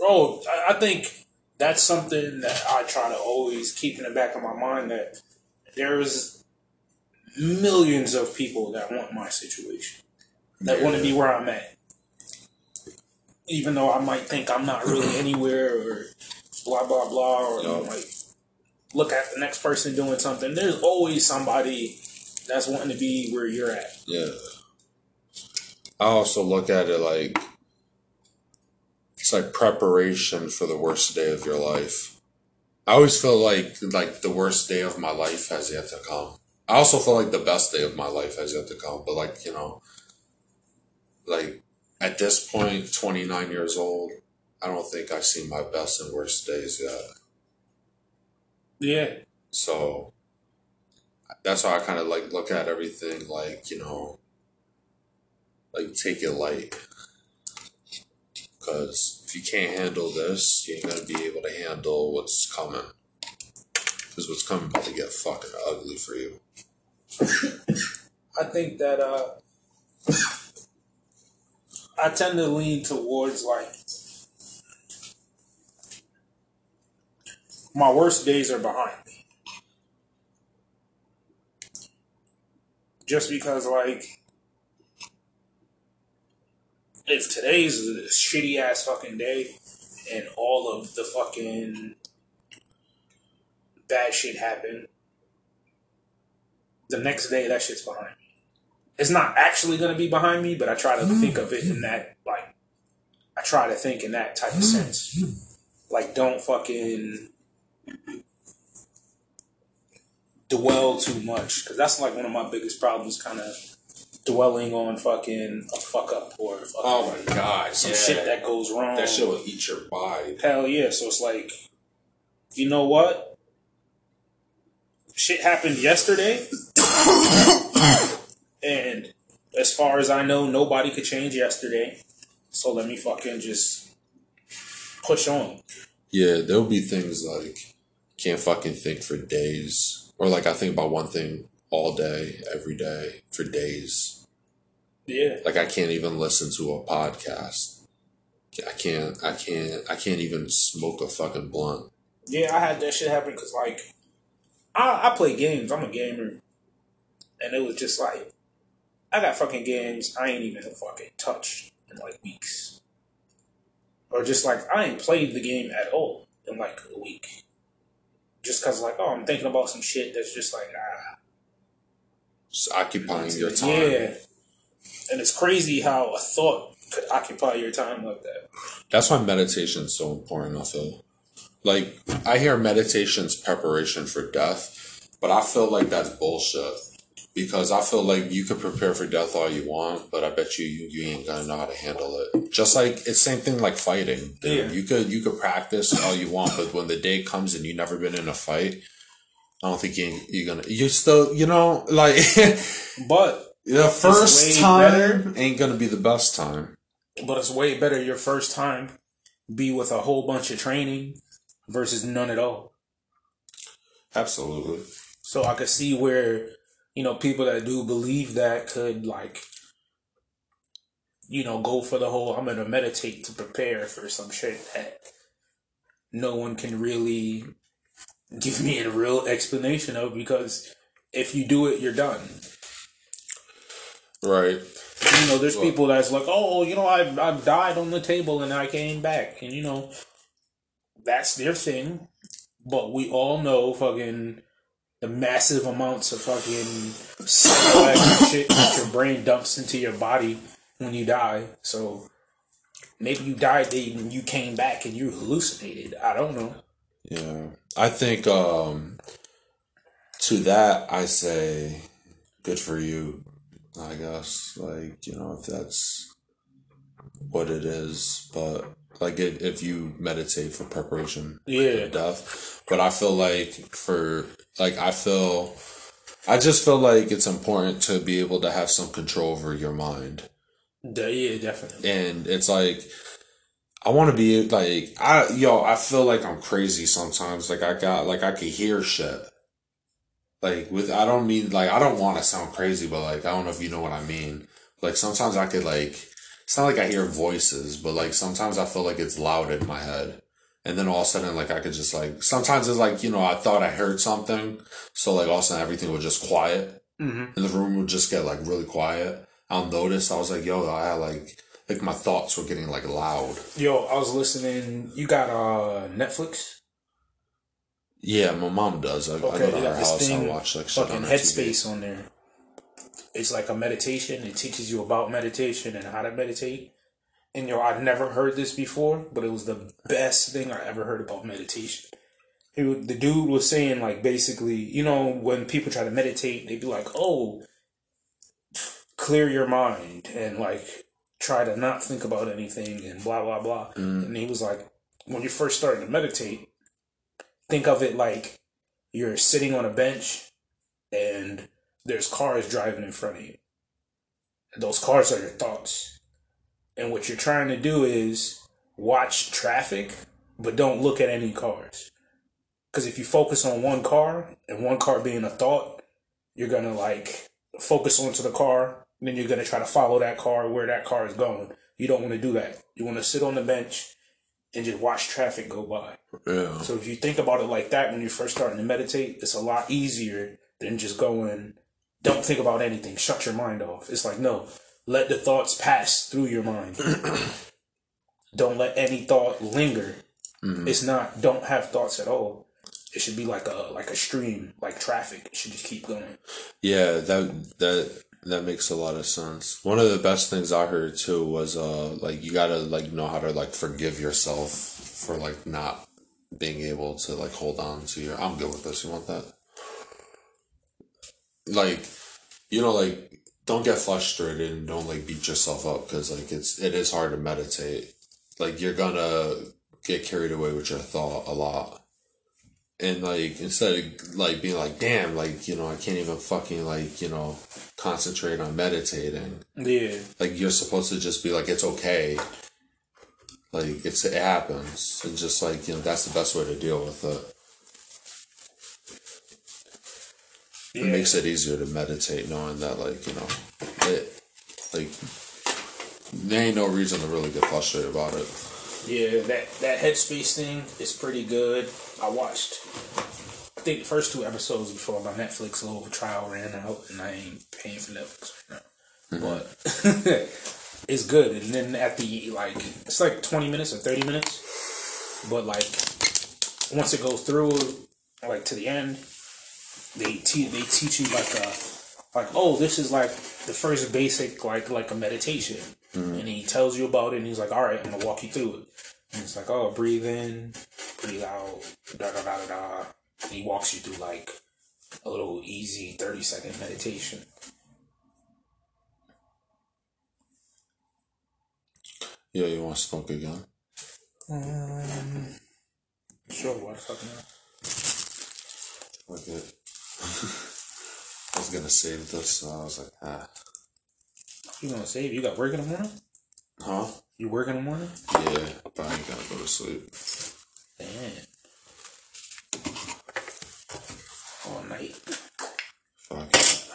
A: Oh, I, I think that's something that I try to always keep in the back of my mind that there's millions of people that want my situation, that want to be where I'm at. Even though I might think I'm not really anywhere or blah, blah, blah, or
B: Yeah.
A: like look at the next person doing something, there's always somebody that's wanting to be where you're at.
B: Yeah. I also look at it like it's like preparation for the worst day of your life. I always feel like like the worst day of my life has yet to come. I also feel like the best day of my life has yet to come. But like, you know, like at this point, twenty nine years old, I don't think I've seen my best and worst days yet.
A: Yeah.
B: So that's how I kind of like look at everything like, you know, like take it light. Because if you can't handle this, you ain't going to be able to handle what's coming. Because what's coming about to get fucking ugly for you.
A: I think that uh, I tend to lean towards like my worst days are behind me. Just because, like, if today's a shitty ass fucking day and all of the fucking bad shit happened, the next day that shit's behind me it's not actually going to be behind me, but I try to think of it in that like I try to think in that type of sense. Like don't fucking dwell too much cuz that's like one of my biggest problems kind of dwelling on fucking a fuck up or fucking
B: Oh my god,
A: some shit that goes wrong.
B: that shit will eat your body.
A: Hell yeah, so it's like you know what? Shit happened yesterday. And as far as I know, nobody could change yesterday. So let me fucking just push on.
B: Yeah, there'll be things like can't fucking think for days. Or like I think about one thing all day, every day, for days.
A: Yeah.
B: Like I can't even listen to a podcast. I can't. I can't. I can't even smoke a fucking blunt.
A: Yeah, I had that shit happen because like I I play games. I'm a gamer, and it was just like I got fucking games I ain't even fucking touched in like weeks, or just like I ain't played the game at all in like a week, just cause like oh I'm thinking about some shit that's just like ah
B: Just occupying your time.
A: yeah, and it's crazy how a thought could occupy your time like that.
B: That's why meditation is so important. I feel like I hear meditation's preparation for death, but I feel like that's bullshit because I feel like you could prepare for death all you want, but I bet you you, you ain't gonna know how to handle it. Just like it's same thing like fighting. dude.
A: Yeah.
B: You could you could practice all you want, but when the day comes and you've never been in a fight, I don't think you you're gonna you still you know like
A: But
B: the first time
A: better.
B: ain't gonna be the best time.
A: But it's way better your first time be with a whole bunch of training versus none at all.
B: Absolutely.
A: So I could see where, you know, people that do believe that could like, you know, go for the whole I'm gonna meditate to prepare for some shit that no one can really give me a real explanation of because if you do it, you're done.
B: Right.
A: You know, there's people that's like, oh, you know, I've I've died on the table and I came back, and you know, that's their thing. But we all know fucking the massive amounts of fucking shit that your brain dumps into your body when you die. So maybe you died and you came back and you hallucinated. I don't know.
B: Yeah. I think um to that I say good for you, I guess. Like, you know, if that's what it is. But like if, if you meditate for preparation
A: Yeah.
B: for death. But I feel like for like I feel I just feel like it's important to be able to have some control over your mind.
A: Yeah, definitely.
B: and it's like I want to be like I yo I feel like I'm crazy sometimes like I got like I can hear shit like with I don't mean like I don't want to sound crazy but like I don't know if you know what I mean like sometimes I could like it's not like I hear voices but like sometimes I feel like it's loud in my head and then all of a sudden like I could just like sometimes it's like you know I thought I heard something so like all of a sudden everything would just quiet
A: Mm-hmm.
B: and the room would just get like really quiet. I'll notice I was like, yo, I like like my thoughts were getting like loud.
A: Yo, I was listening. You got uh Netflix?
B: Yeah, my mom does. I, I go to her house. I watch like shit
A: fucking
B: on her TV.
A: Headspace on there. It's like a meditation. It teaches you about meditation and how to meditate. And yo, I've never heard this before, but it was the best thing I ever heard about meditation. He, the dude was saying like basically, you know, when people try to meditate, they'd be like, "Oh, clear your mind and like try to not think about anything and blah blah blah." Mm. And he was like, when you're first starting to meditate, think of it like you're sitting on a bench and there's cars driving in front of you. And those cars are your thoughts. And what you're trying to do is watch traffic, but don't look at any cars. Because if you focus on one car and one car being a thought, you're going to like focus onto the car. And then you're going to try to follow that car where that car is going. You don't want to do that. You want to sit on the bench and just watch traffic go by.
B: Yeah,
A: So if you think about it like that when you're first starting to meditate, it's a lot easier than just going, don't think about anything, shut your mind off. It's like, no, let the thoughts pass through your mind. don't let any thought linger. It's not don't have thoughts at all. It should be like a like a stream, like traffic. It should just keep going.
B: yeah. That that that makes a lot of sense. One of the best things I heard too was uh like you gotta like know how to like forgive yourself for like not being able to like hold on to your. I'm good with this. You want that? Like, you know, like don't get frustrated and don't like beat yourself up because like it's it is hard to meditate. Like you're gonna get carried away with your thought a lot. And like instead of like being like, damn, like, you know, I can't even fucking like, you know, concentrate on meditating.
A: Yeah.
B: Like you're supposed to just be like, it's okay. Like it's it happens. And just like, you know, that's the best way to deal with it. It makes it easier to meditate knowing that, like, you know, it, like, there ain't no reason to really get frustrated about it.
A: Yeah, that that headspace thing is pretty good. I watched, I think the first two episodes before my Netflix little trial ran out, and I ain't paying for Netflix right now. Mm-hmm. But it's good. And then at the like, it's like twenty minutes or thirty minutes, but like once it goes through, like to the end, they te- they teach you like a like oh this is like the first basic like like a meditation. Mm-hmm. And he tells you about it and he's like all right i'm gonna walk you through it. And it's like oh breathe in breathe out da da da da da. And he walks you through like a little easy 30 second meditation.
B: Yeah, you want to smoke again?
A: Um, sure what fucking
B: Like it. I was gonna save this, so I was like, ah.
A: you gonna save you got work in the morning
B: Huh?
A: you work in the morning
B: Yeah, but I ain't gonna go to sleep.
A: damn all night
B: Fuck it.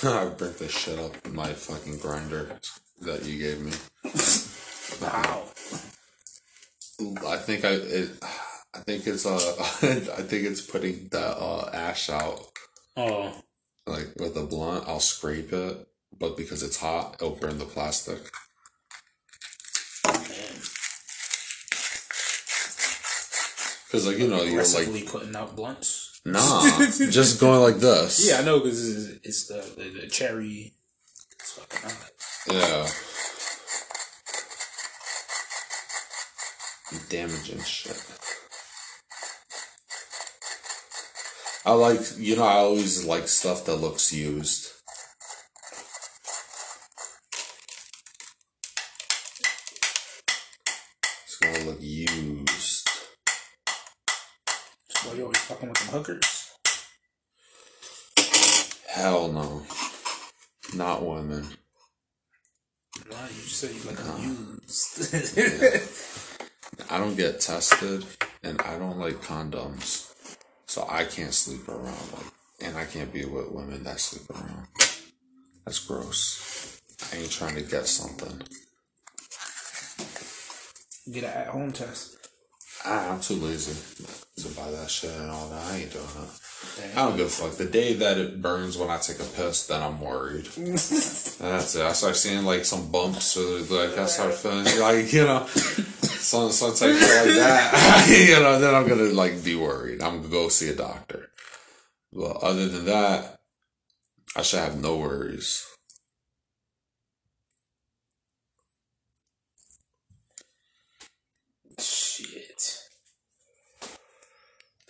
B: I burnt this shit up in my fucking grinder that you gave me.
A: wow
B: I think I it, I think it's uh I think it's putting the uh ash out
A: oh
B: like with a blunt. I'll scrape it, but because it's hot, it'll burn the plastic. Cause like you know you're like
A: putting out blunts
B: nah, just going like this.
A: Yeah, I know because it's, it's the, the the cherry. It's fucking hot.
B: Yeah. Damaging shit. I like, you know, I always like stuff that looks used.
A: Hookers.
B: Hell no. Not women.
A: Nah, you you like them used.
B: I don't get tested, and I don't like condoms, so I can't sleep around. Like, and I can't be with women that sleep around. That's gross. I ain't trying to get something.
A: Get an at-home test.
B: I, I'm too lazy to buy that shit and all that. I ain't doing it.
A: Damn.
B: I don't give a fuck. The day that it burns when I take a piss, then I'm worried. That's it. I start seeing like some bumps or like I start feeling like you know some some type of like that. you know, then I'm gonna like be worried. I'm gonna go see a doctor. But other than that, I should have no worries.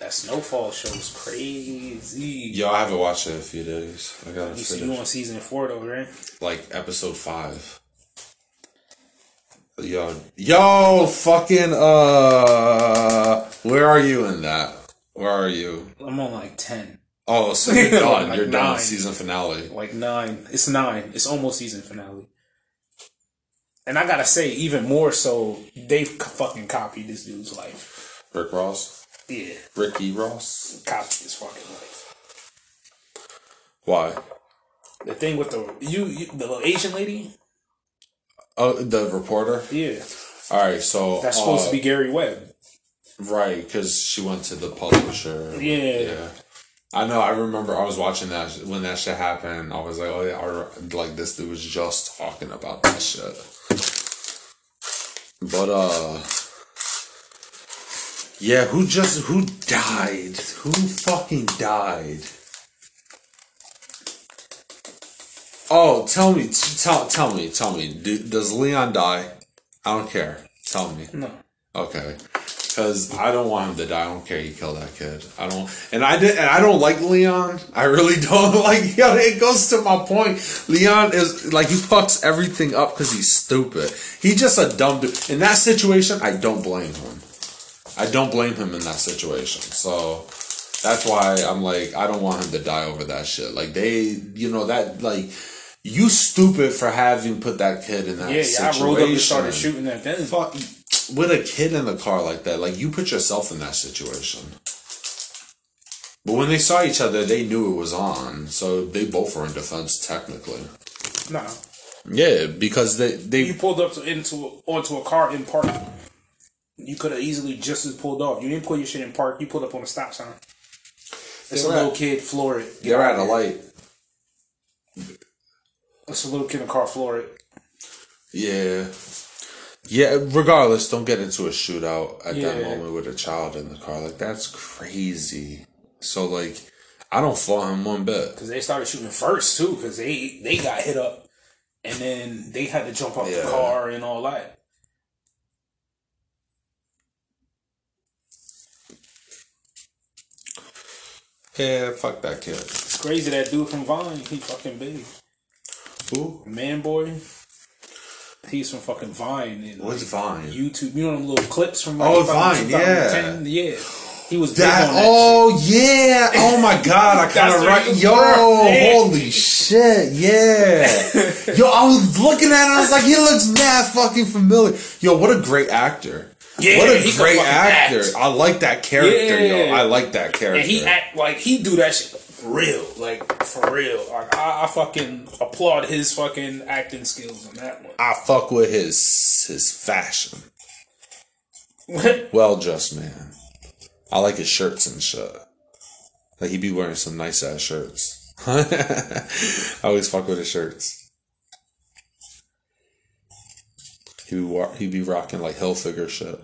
A: That snowfall show was crazy.
B: Yo, I haven't watched it in a few days. I gotta
A: You see, you on season four though, right?
B: like episode five. Yo, yo, fucking, uh, where are you in that? Where are you?
A: I'm on like ten,
B: Oh, so you're done.
A: Like
B: you're done. Season finale.
A: like nine. It's nine. It's almost season finale. And I gotta say, even more so, they've fucking copied this dude's life.
B: Rick Ross,
A: Yeah,
B: Ricky Ross.
A: copied his fucking life.
B: Why?
A: The thing with the you, you the little Asian lady,
B: Oh, the reporter.
A: yeah,
B: All right, so
A: that's supposed
B: uh,
A: to be Gary Webb.
B: right because she went to the publisher.
A: Yeah.
B: yeah. I know. I remember I was watching that when that shit happened. I was like, oh yeah, like this dude was just talking about that shit. But uh, yeah, who just who died? Who fucking died? Oh, tell me, tell tell me, tell me. Do, does Leon die? I don't care. Tell me.
A: No,
B: Okay. Because I don't want him to die. I don't care. You killed that kid. I don't. And I did. And I don't like Leon. I really don't like. Yo, it goes to my point. Leon is like he fucks everything up because he's stupid. He's just a dumb dude. In that situation, I don't blame him. I don't blame him in that situation. So that's why I'm like, I don't want him to die over that shit. Like they, you know, that like You stupid for having put that kid in that
A: Yeah, yeah.
B: situation.
A: I rolled up and started shooting at them.
B: Fuck, with a kid in the car like that, like you put yourself in that situation. But when they saw each other, they knew it was on, so they both were in defense technically.
A: Nah,
B: Yeah, because they they you
A: pulled up to, into onto a car in park. You could have easily just as pulled off. You didn't pull your shit in park. You pulled up on a stop sign. It's a little kid, floor it. Get
B: they're
A: out of
B: light.
A: It's a little kid in car, floor it.
B: Yeah. Yeah, regardless, don't get into a shootout at that moment with a child in the car. Like, that's crazy. So, like, I don't fault him one bit.
A: Because they started shooting first too. Because they they got hit up, and then they had to jump off
B: Yeah.
A: the car and all that.
B: Yeah, fuck that kid.
A: It's crazy that dude from Vine. He fucking big.
B: Who?
A: Man boy. He's from fucking Vine. And
B: What's Vine?
A: YouTube. You know them little clips from like
B: Oh, Vine, yeah.
A: yeah. He was big
B: That,
A: on that
B: oh, yeah. Oh, my God. I kind of right. Yo. Holy shit. Yeah. Yo, I was looking at it. I was like, he looks mad fucking familiar. Yo, what a great actor.
A: Yeah,
B: what a great actor.
A: act.
B: I like that character, yo. I like that character.
A: And he act like he do that shit real, like for real. Like I, I fucking applaud his fucking acting skills on that one.
B: I fuck with his his fashion. Well, just man. I like his shirts and shit. Like he be wearing some nice ass shirts. I always fuck with his shirts. He be wa- he be rocking like Hilfiger shit.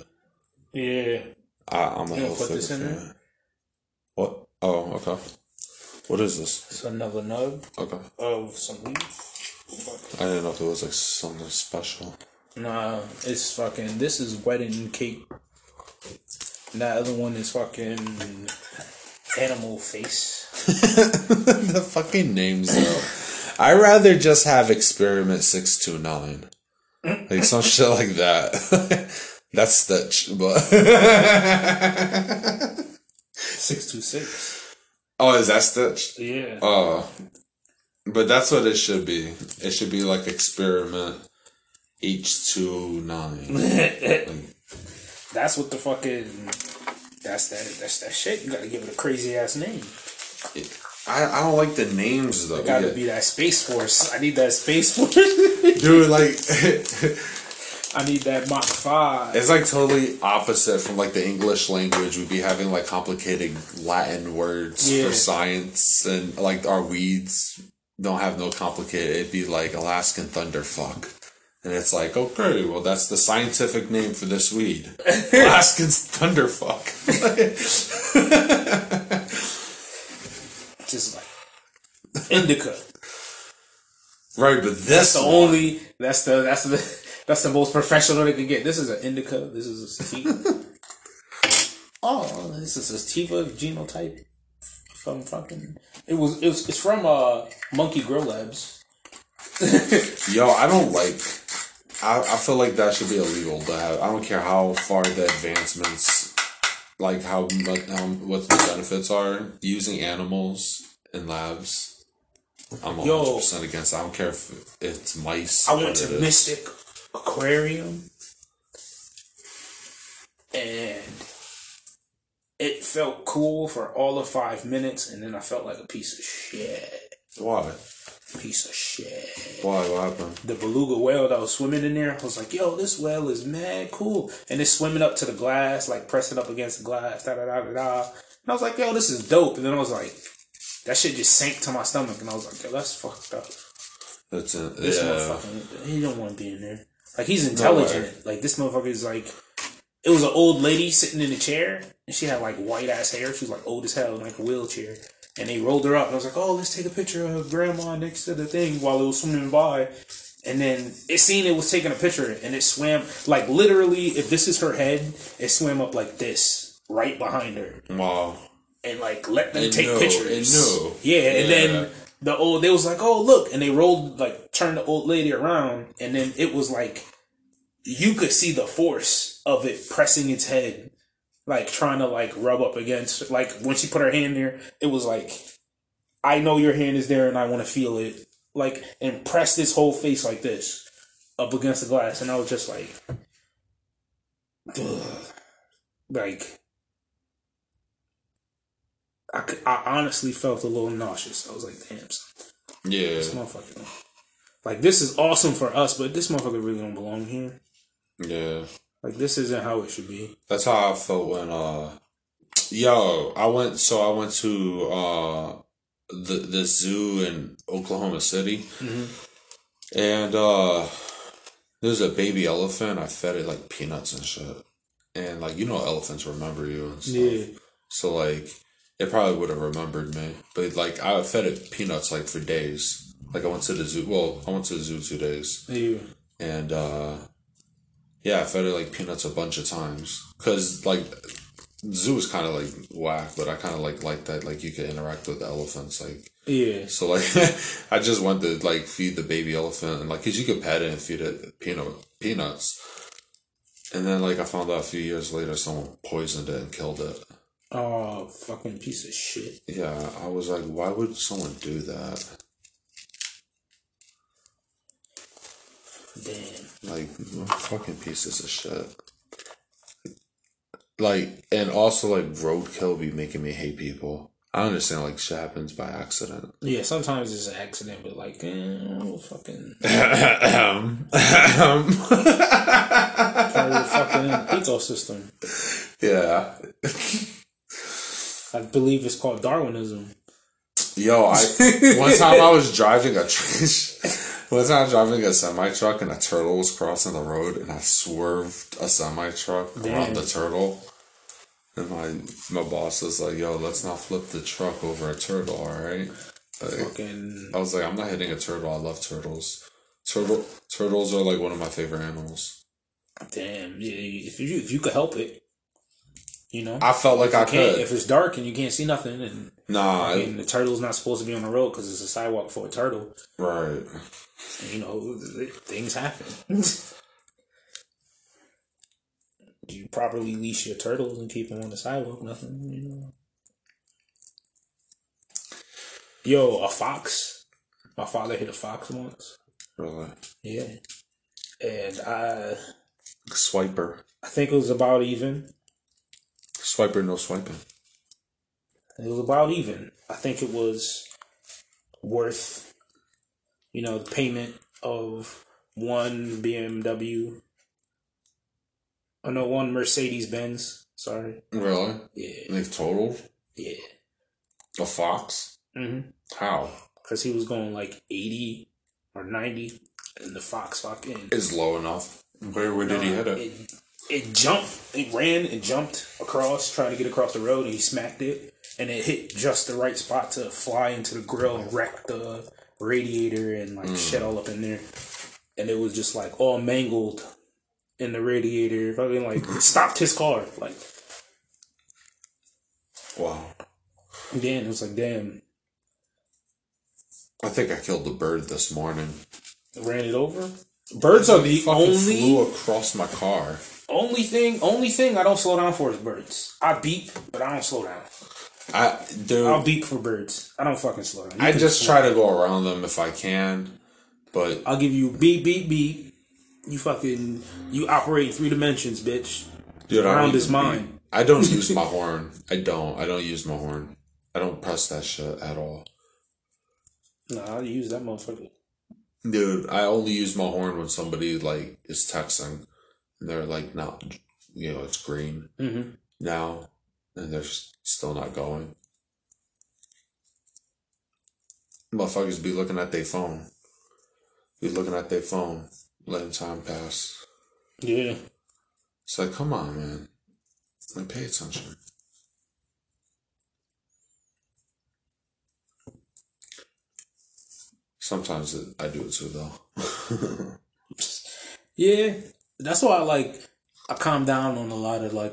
A: yeah,
B: I, I'm a
A: You gonna
B: Hilfiger
A: put this in
B: fan. What? Oh, okay. What is this?
A: it's another nub
B: Okay.
A: of some weed.
B: I didn't know if it was like something special.
A: Nah, it's fucking. This is wedding cake. And that other one is fucking animal face.
B: the fucking names though. I rather just have experiment six two nine, like some shit like that. That's Stitch, but
A: Six two six.
B: oh, is that Stitch?
A: Yeah.
B: Oh, but that's what it should be. It should be like experiment H two nine.
A: That's what the fucking. That's that. That's that shit. You gotta give it a crazy ass name.
B: I, I don't like the names though.
A: Gotta
B: Yeah.
A: be that space force. I need that space force.
B: Dude, like
A: I need that Mach five.
B: It's like totally opposite from like the English language. We'd be having like complicated Latin words
A: Yeah.
B: for science, and like our weeds don't have no complicated. It'd be like Alaskan thunderfuck, and it's like okay, well that's the scientific name for this weed, Alaskan's thunderfuck.
A: Just like indica.
B: right, but this
A: That's the
B: one-
A: only. That's the. That's the. That's the most professional they can get. This is an indica. This is a sativa. oh, this is a sativa genotype from fucking. It was. It was. It's from uh Monkey Grow Labs.
B: Yo, I don't like. I, I feel like that should be illegal to have. I don't care how far the advancements, like how how, what the benefits are using animals in labs. I'm 100
A: Yo.
B: percent against. I don't care if it's mice.
A: I went to. Mystic Aquarium and it felt cool for all of five minutes and then I felt like a piece of shit.
B: Why?
A: Piece of shit.
B: Why? What happened?
A: The beluga whale that was swimming in there, I was like, yo, this whale is mad cool. And it's swimming up to the glass, like pressing up against the glass, da da da da da. And I was like, yo, this is dope. And then I was like, that shit just sank to my stomach. And I was like, yo, that's fucked up.
B: That's it.
A: This
B: yeah.
A: motherfucker, he don't want to be in there. Like he's intelligent. like this motherfucker is like, it was an old lady sitting in a chair, and she had like white ass hair. She was like old as hell in like a wheelchair. And they rolled her up, and I was like, oh, let's take a picture of grandma next to the thing while it was swimming by. And then it seen it was taking a picture, and it swam like literally. If this is her head, it swam up like this right behind her
B: Wow.
A: and like let them
B: It
A: take
B: knew,
A: pictures.
B: knew.
A: Yeah, and then the old they was like, "Oh, look," and they rolled like turned the old lady around, and then it was like you could see the force of it pressing its head, like trying to like rub up against. Like when she put her hand there, it was like, "I know your hand is there, and I want to feel it." like and press this whole face like this up against the glass, and I was just like, ugh. like. I honestly felt a little nauseous. I was like, damn, son,
B: Yeah.
A: this motherfucker. Like, this is awesome for us, but this motherfucker really don't belong here.
B: Yeah.
A: Like, this isn't how it should be.
B: That's how I felt when uh yo, I went so I went to uh the the zoo in Oklahoma City. And uh there's a baby elephant. I fed it like peanuts and shit. And like you know elephants remember you and stuff.
A: Yeah.
B: So like it probably would have remembered me. But like I fed it peanuts like for days. Like I went to the zoo well, I went to the zoo two days
A: Yeah.
B: and uh yeah, I fed it like peanuts a bunch of times because like zoo is kind of like whack, but I kind of like like that like you could interact with the elephants like
A: Yeah.
B: so like I just went to like feed the baby elephant and like because you could pet it and feed it peanut peanuts, and then like I found out a few years later someone poisoned it and killed it.
A: Oh, fucking piece of shit.
B: Yeah, I was like, why would someone do that?
A: Damn.
B: Like fucking pieces of shit. Like and also like roadkill be making me hate people. I understand like shit happens by accident.
A: Yeah, sometimes it's an accident, but like, eh, fucking part of the fucking ecosystem.
B: yeah.
A: I believe it's called Darwinism.
B: Yo, I one time I was driving a tr- one time I was driving a semi truck and a turtle was crossing the road and I swerved a semi truck around the turtle. And my my boss was like, "Yo, let's not flip the truck over a turtle, all right?" Like,
A: Fucking
B: I was like, "I'm not hitting a turtle. I love turtles. Turtle turtles are like one of my favorite animals."
A: damn. Yeah, if you if you could help it, you know.
B: I felt like I
A: Can't-
B: could.
A: if it's dark and you can't see nothing, and,
B: Nah, I-
A: and the turtle's not supposed to be on the road because it's a sidewalk for a turtle,
B: right.
A: you know, things happen. Do you properly leash your turtles and keep them on the sidewalk, nothing, you know. Yo, a fox. My father hit a fox once.
B: Really.
A: Yeah. And I
B: Swiper.
A: I think it was about even.
B: Swiper, no swiping.
A: It was about even. I think it was worth, you know, the payment of one BMW. Oh no, one Mercedes Benz. Sorry.
B: Really?
A: Yeah.
B: Like total?
A: Yeah.
B: A fox?
A: Mm-hmm.
B: How?
A: Because he was going like 80 or 90, and the Fox fucking.
B: Is low enough. Where where did he hit it?
A: It, it jumped. It ran and jumped across, trying to get across the road, and he smacked it, and it hit just the right spot to fly into the grill and wreck the radiator and like mm. shit all up in there. And it was just like all mangled in the radiator. Fucking like stopped his car. Like
B: Wow.
A: damn, it was like damn,
B: I think I killed the bird this morning.
A: ran it over. Birds are the only
B: flew across my car.
A: Only thing only thing I don't slow down for is birds. I beep, but I don't slow down.
B: I dude,
A: I'll beep for birds. I don't fucking slow down. You
B: I just try to go around them if I can, but
A: I'll give you beep beep beep. You fucking you operate in three dimensions, bitch.
B: dude, I
A: Around is mine.
B: I don't use my horn. I don't. I don't use my horn. I don't press that shit at all.
A: Nah, I use that motherfucker.
B: Dude, I only use my horn when somebody like is texting they're like not you know, it's green
A: Mm-hmm.
B: now and they're still not going. Motherfuckers be looking at their phone. Be looking at their phone, letting time pass.
A: Yeah.
B: It's like, come on, man. Like, pay attention. Sometimes it, I do it too, though.
A: Yeah. That's why I like I calm down on a lot of like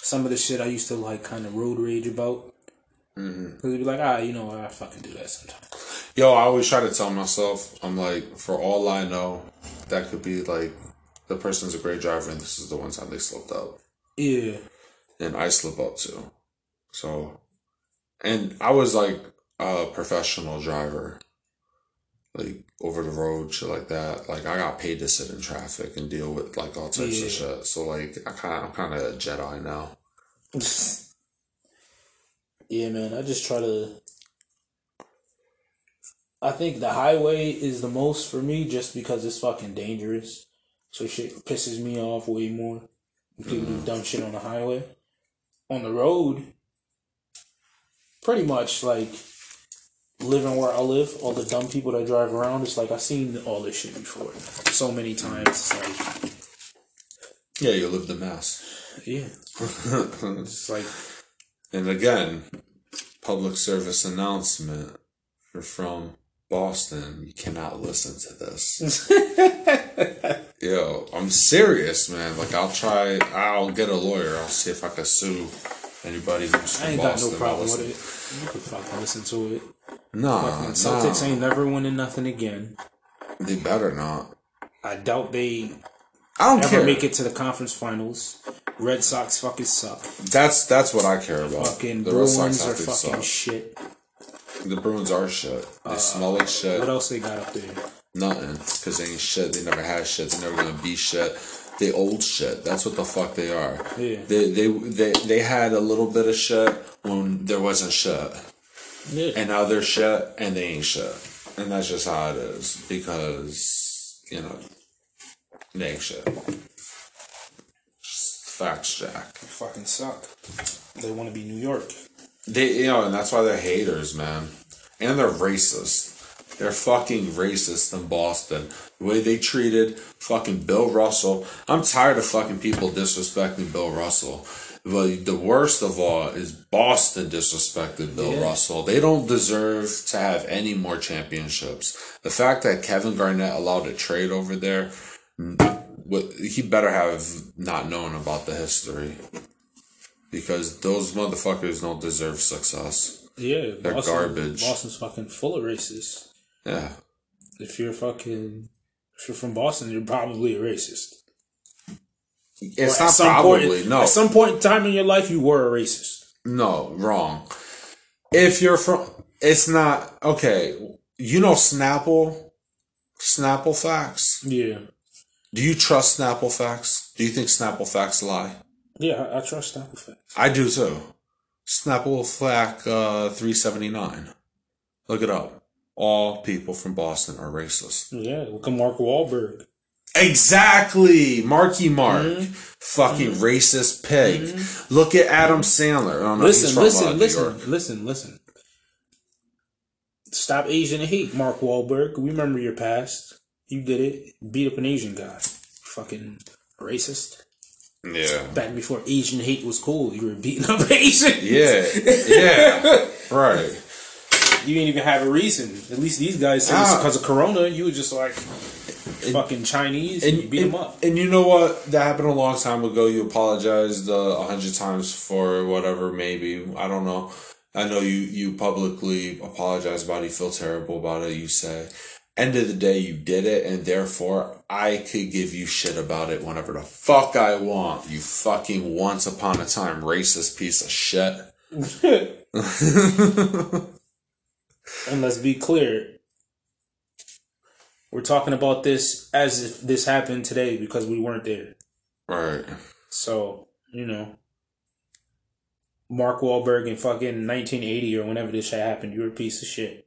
A: some of the shit I used to like kind of road rage about. Mm-hmm. Cause it'd be like, ah, you know, I fucking do that sometimes.
B: Yo, I always try to tell myself, I'm like, for all I know, that could be like, the person's a great driver and this is the one time they slipped up.
A: Yeah.
B: And I slip up too. So, and I was like a professional driver. Like over the road, shit like that. Like I got paid to sit in traffic and deal with like all types
A: Yeah.
B: of shit. So like I kind of, I'm kind of a Jedi now.
A: yeah, man. I just try to. I think the highway is the most for me, just because it's fucking dangerous. So shit pisses me off way more. People do mm-hmm. dumb shit on the highway. On the road, pretty much like living where I live, all the dumb people that drive around. It's like I've seen all this shit before, so many times. It's like,
B: Yeah, you live the mass.
A: yeah, it's like
B: And again, public service announcement. From Boston, you cannot listen to this. Yo, I'm serious, man. Like I'll try. I'll get a lawyer. I'll see if I can sue anybody who's
A: I ain't got
B: Boston.
A: no problem with it. You can fucking listen to it.
B: Nah,
A: Fucking
B: nah.
A: Celtics ain't never winning nothing again.
B: They better not.
A: I doubt they
B: I don't
A: ever
B: care.
A: make it to the conference finals. Red Sox fucking suck.
B: That's that's what I care about.
A: Fucking
B: the Red Sox
A: Bruins are fucking
B: suck.
A: shit.
B: The Bruins are shit. They uh, smell like shit.
A: What else they got up there?
B: Nothing. Because they ain't shit. They never had shit. They're never gonna be shit. They old shit. That's what the fuck they are.
A: Yeah.
B: They they they they had a little bit of shit when there wasn't shit.
A: Yeah.
B: And now they're shit and they ain't shit. And that's just how it is. Because, you know, they ain't shit. Just facts, Jack.
A: fucking suck. They want to be New York.
B: They, you know, and that's why they're haters, man. And they're racist. They're fucking racist in Boston. The way they treated fucking Bill Russell. I'm tired of fucking people disrespecting Bill Russell. But the worst of all is Boston disrespected Bill
A: Yeah.
B: Russell. They don't deserve to have any more championships. The fact that Kevin Garnett allowed a trade over there, mm, he better have not known about the history. Because those motherfuckers don't deserve success.
A: Yeah,
B: They're
A: Boston,
B: garbage.
A: Boston's fucking full of racists.
B: Yeah.
A: If you're fucking, if you're from Boston, you're probably a racist.
B: It's
A: Or
B: not probably,
A: point,
B: no.
A: At some point in time in your life, you were a racist.
B: No, wrong. If you're from, it's not, okay, you know Snapple? Snapple facts?
A: Yeah,
B: Do you trust Snapple facts? Do you think Snapple facts lie?
A: yeah, I, I trust Snapple facts.
B: I do too. Snapple fact uh, 379. Look it up. All people from Boston are racist.
A: Yeah, look at Mark Wahlberg.
B: Exactly, Marky Mark,
A: Mm-hmm.
B: fucking racist pig. Look at Adam Sandler. Oh, no,
A: Listen,
B: uh,
A: listen, listen, listen, listen. Stop Asian hate, Mark Wahlberg. We remember your past. You did it. Beat up an Asian guy. Fucking racist.
B: Yeah,
A: Back before Asian hate was cool, you were beating up Asians.
B: yeah, yeah. right.
A: You didn't even have a reason. At least these guys said it's
B: Ah.
A: because of Corona. You were just like fucking Chinese and, you beat
B: and,
A: them up.
B: and you know what? That happened a long time ago. You apologized uh, a hundred times for whatever. Maybe I don't know. I know you you publicly apologize about it. You feel terrible about it. You say, end of the day, you did it, and therefore I could give you shit about it whenever the fuck I want. You fucking once upon a time racist piece of shit.
A: And let's be clear. We're talking about this as if this happened today because we weren't there.
B: Right.
A: So, you know, Mark Wahlberg in fucking 1980 or whenever this shit happened, you're a piece of shit.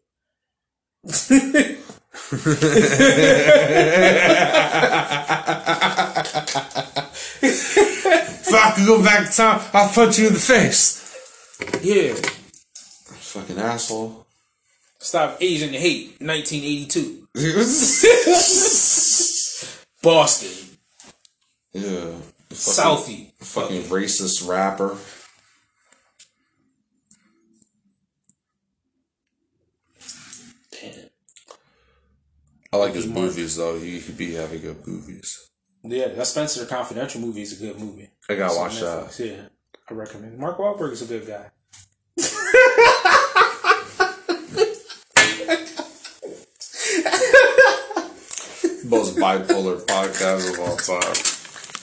B: If I could go back in time, I'll punch you in the face.
A: yeah.
B: Fucking asshole.
A: Stop Asian hate, 1982. Boston.
B: Yeah.
A: Southie.
B: Fucking racist rapper.
A: Damn.
B: I like his movies though. He he be having good movies.
A: Yeah, that Spencer Confidential movie is a good movie.
B: I gotta watch that.
A: Yeah, I recommend. Mark Wahlberg is a good guy.
B: Most bipolar podcast of all time.